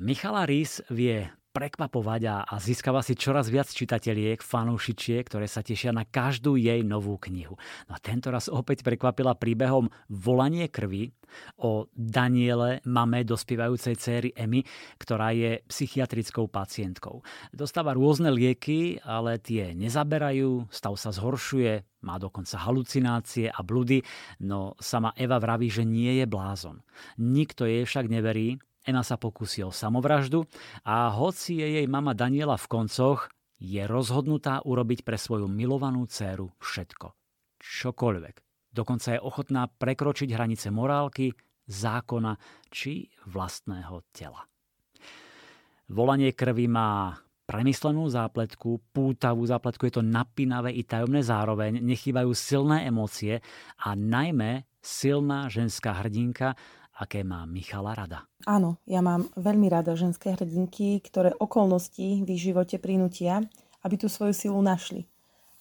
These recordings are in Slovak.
Michala Rís vie prekvapovať a, a získava si čoraz viac čitateľiek, fanúšičiek, ktoré sa tešia na každú jej novú knihu. No a tento raz opäť prekvapila príbehom Volanie krvi o Daniele, mame dospievajúcej céry Emmy, ktorá je psychiatrickou pacientkou. Dostáva rôzne lieky, ale tie nezaberajú, stav sa zhoršuje, má dokonca halucinácie a bludy, no sama Eva vraví, že nie je blázon. Nikto jej však neverí, Ena sa pokusí o samovraždu a hoci je jej mama Daniela v koncoch, je rozhodnutá urobiť pre svoju milovanú dceru všetko. Čokoľvek. Dokonca je ochotná prekročiť hranice morálky, zákona či vlastného tela. Volanie krvi má premyslenú zápletku, pútavú zápletku, je to napínavé i tajomné zároveň, nechýbajú silné emócie a najmä silná ženská hrdinka, aké má Michala rada. Áno, ja mám veľmi rada ženské hrdinky, ktoré okolnosti v ich živote prinútia, aby tú svoju silu našli.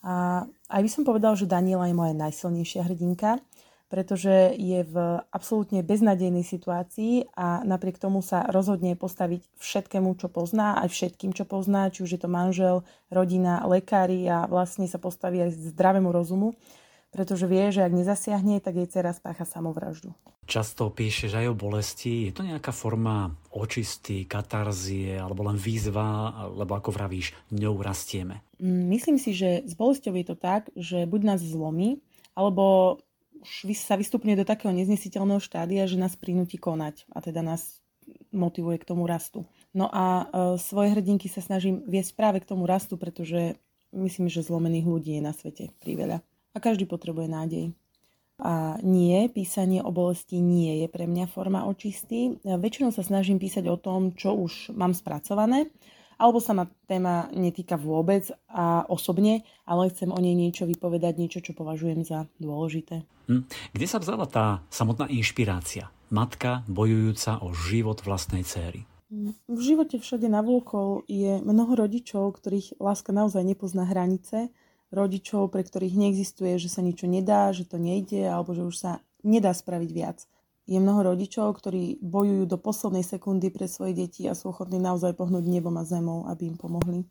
A aj by som povedal, že Daniela je moja najsilnejšia hrdinka, pretože je v absolútne beznadejnej situácii a napriek tomu sa rozhodne postaviť všetkému, čo pozná, aj všetkým, čo pozná, či už je to manžel, rodina, lekári a vlastne sa postaví aj zdravému rozumu pretože vie, že ak nezasiahne, tak jej dcera spácha samovraždu. Často píšeš aj o bolesti. Je to nejaká forma očisty, katarzie alebo len výzva, lebo ako vravíš, ňou rastieme? Mm, myslím si, že s bolestou je to tak, že buď nás zlomí, alebo už sa vystupne do takého neznesiteľného štádia, že nás prinúti konať a teda nás motivuje k tomu rastu. No a e, svoje hrdinky sa snažím viesť práve k tomu rastu, pretože myslím, že zlomených ľudí je na svete priveľa a každý potrebuje nádej. A nie, písanie o bolesti nie je pre mňa forma očisty. Ja väčšinou sa snažím písať o tom, čo už mám spracované, alebo sa ma téma netýka vôbec a osobne, ale chcem o nej niečo vypovedať, niečo, čo považujem za dôležité. Hm. Kde sa vzala tá samotná inšpirácia? Matka bojujúca o život vlastnej céry. V živote všade navôkol je mnoho rodičov, ktorých láska naozaj nepozná hranice rodičov, pre ktorých neexistuje, že sa niečo nedá, že to nejde alebo že už sa nedá spraviť viac. Je mnoho rodičov, ktorí bojujú do poslednej sekundy pre svoje deti a sú ochotní naozaj pohnúť nebom a zemou, aby im pomohli.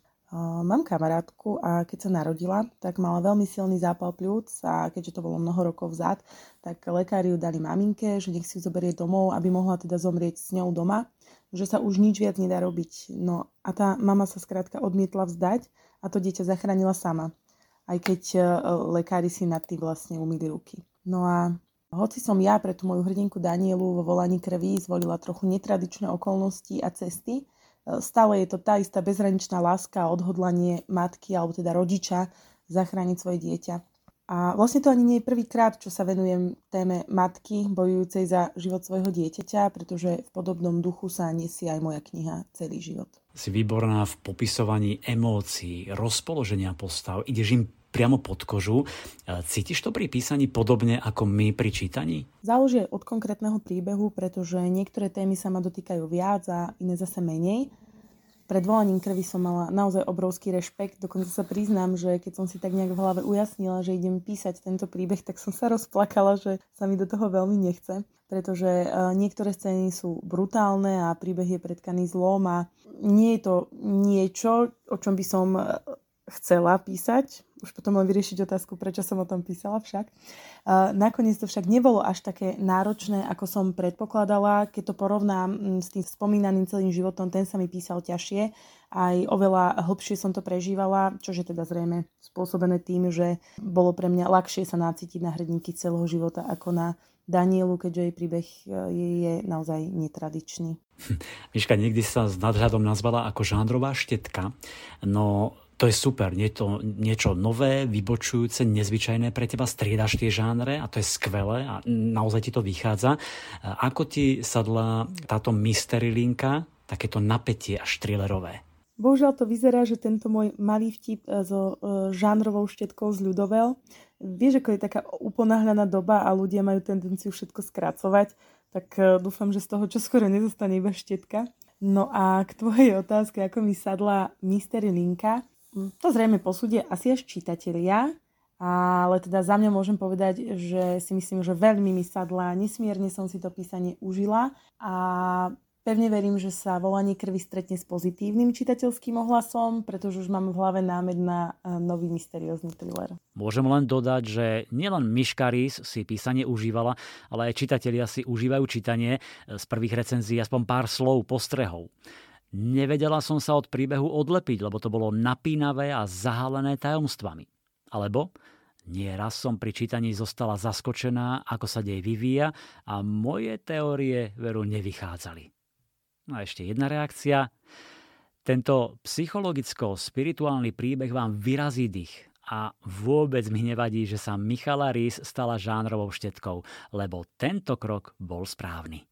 Mám kamarátku a keď sa narodila, tak mala veľmi silný zápal pľúc a keďže to bolo mnoho rokov vzad, tak lekári ju dali maminke, že nech si ju zoberie domov, aby mohla teda zomrieť s ňou doma, že sa už nič viac nedá robiť. No a tá mama sa skrátka odmietla vzdať a to dieťa zachránila sama aj keď e, lekári si nad tým vlastne umýli ruky. No a hoci som ja pre tú moju hrdinku Danielu vo volaní krvi zvolila trochu netradičné okolnosti a cesty, e, stále je to tá istá bezhraničná láska a odhodlanie matky alebo teda rodiča zachrániť svoje dieťa. A vlastne to ani nie je prvýkrát, čo sa venujem téme matky bojujúcej za život svojho dieťaťa, pretože v podobnom duchu sa nesie aj moja kniha Celý život. Si výborná v popisovaní emócií, rozpoloženia postav, ideš im priamo pod kožu. E, cítiš to pri písaní podobne ako my pri čítaní? Záleží od konkrétneho príbehu, pretože niektoré témy sa ma dotýkajú viac a iné zase menej. Pred volaním krvi som mala naozaj obrovský rešpekt, dokonca sa priznám, že keď som si tak nejak v hlave ujasnila, že idem písať tento príbeh, tak som sa rozplakala, že sa mi do toho veľmi nechce, pretože e, niektoré scény sú brutálne a príbeh je predkaný zlom a nie je to niečo, o čom by som e, chcela písať, už potom len vyriešiť otázku, prečo som o tom písala však. Nakoniec to však nebolo až také náročné, ako som predpokladala. Keď to porovnám mm, s tým spomínaným celým životom, ten sa mi písal ťažšie. Aj oveľa hlbšie som to prežívala, čo je teda zrejme spôsobené tým, že bolo pre mňa ľahšie sa nácitiť na hrdinky celého života ako na Danielu, keďže jej príbeh e, je naozaj netradičný. Miška, niekdy sa s nadhľadom nazvala ako žánrová štetka, no to je super, nie to niečo nové, vybočujúce, nezvyčajné pre teba, striedaš tie žánre a to je skvelé a naozaj ti to vychádza. Ako ti sadla táto mystery linka, takéto napätie a štrilerové? Bohužiaľ to vyzerá, že tento môj malý vtip e, so e, žánrovou štetkou z ľudovel, vieš, ako je taká uponáhľaná doba a ľudia majú tendenciu všetko skracovať, tak e, dúfam, že z toho čo skoro nezostane iba štetka. No a k tvojej otázke, ako mi sadla Mystery Linka, to zrejme posúdia asi až čitatelia, ale teda za mňa môžem povedať, že si myslím, že veľmi mi sadla, nesmierne som si to písanie užila a Pevne verím, že sa volanie krvi stretne s pozitívnym čitateľským ohlasom, pretože už mám v hlave námed na e, nový mysteriózny thriller. Môžem len dodať, že nielen Miška Rís si písanie užívala, ale aj čitatelia si užívajú čítanie z prvých recenzií aspoň pár slov, postrehov. Nevedela som sa od príbehu odlepiť, lebo to bolo napínavé a zahalené tajomstvami. Alebo nie raz som pri čítaní zostala zaskočená, ako sa dej vyvíja a moje teórie veru nevychádzali. No a ešte jedna reakcia. Tento psychologicko-spirituálny príbeh vám vyrazí dých a vôbec mi nevadí, že sa Michala Rís stala žánrovou štetkou, lebo tento krok bol správny.